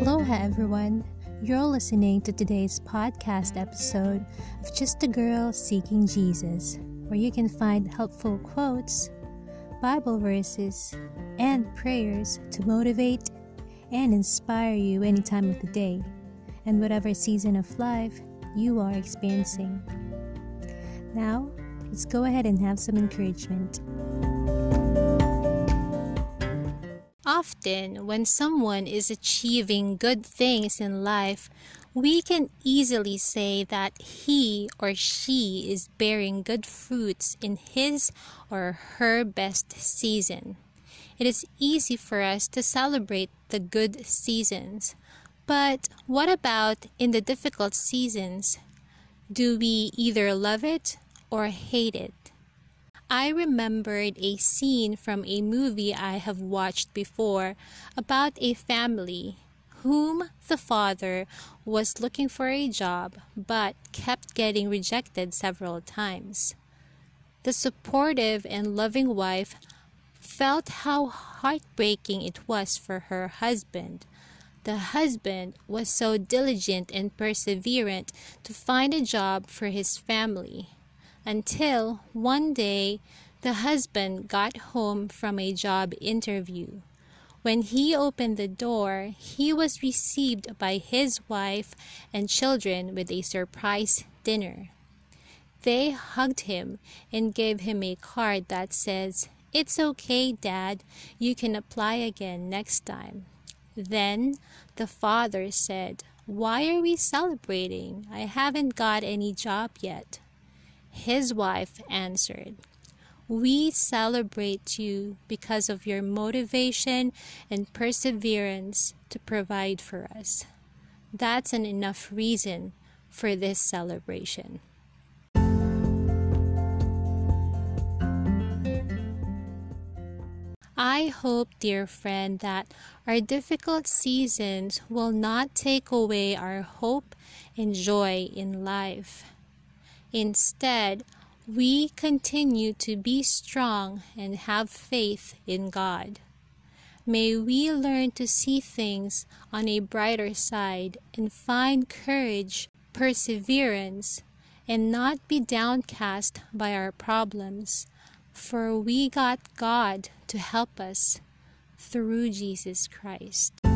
Aloha, everyone. You're listening to today's podcast episode of Just a Girl Seeking Jesus, where you can find helpful quotes, Bible verses, and prayers to motivate and inspire you any time of the day and whatever season of life you are experiencing. Now, let's go ahead and have some encouragement. Often, when someone is achieving good things in life, we can easily say that he or she is bearing good fruits in his or her best season. It is easy for us to celebrate the good seasons. But what about in the difficult seasons? Do we either love it or hate it? I remembered a scene from a movie I have watched before about a family whom the father was looking for a job but kept getting rejected several times. The supportive and loving wife felt how heartbreaking it was for her husband the husband was so diligent and perseverant to find a job for his family until one day the husband got home from a job interview. When he opened the door, he was received by his wife and children with a surprise dinner. They hugged him and gave him a card that says, It's okay, Dad. You can apply again next time. Then the father said, Why are we celebrating? I haven't got any job yet. His wife answered, We celebrate you because of your motivation and perseverance to provide for us. That's an enough reason for this celebration. I hope, dear friend, that our difficult seasons will not take away our hope and joy in life. Instead, we continue to be strong and have faith in God. May we learn to see things on a brighter side and find courage, perseverance, and not be downcast by our problems for we got God to help us through Jesus Christ.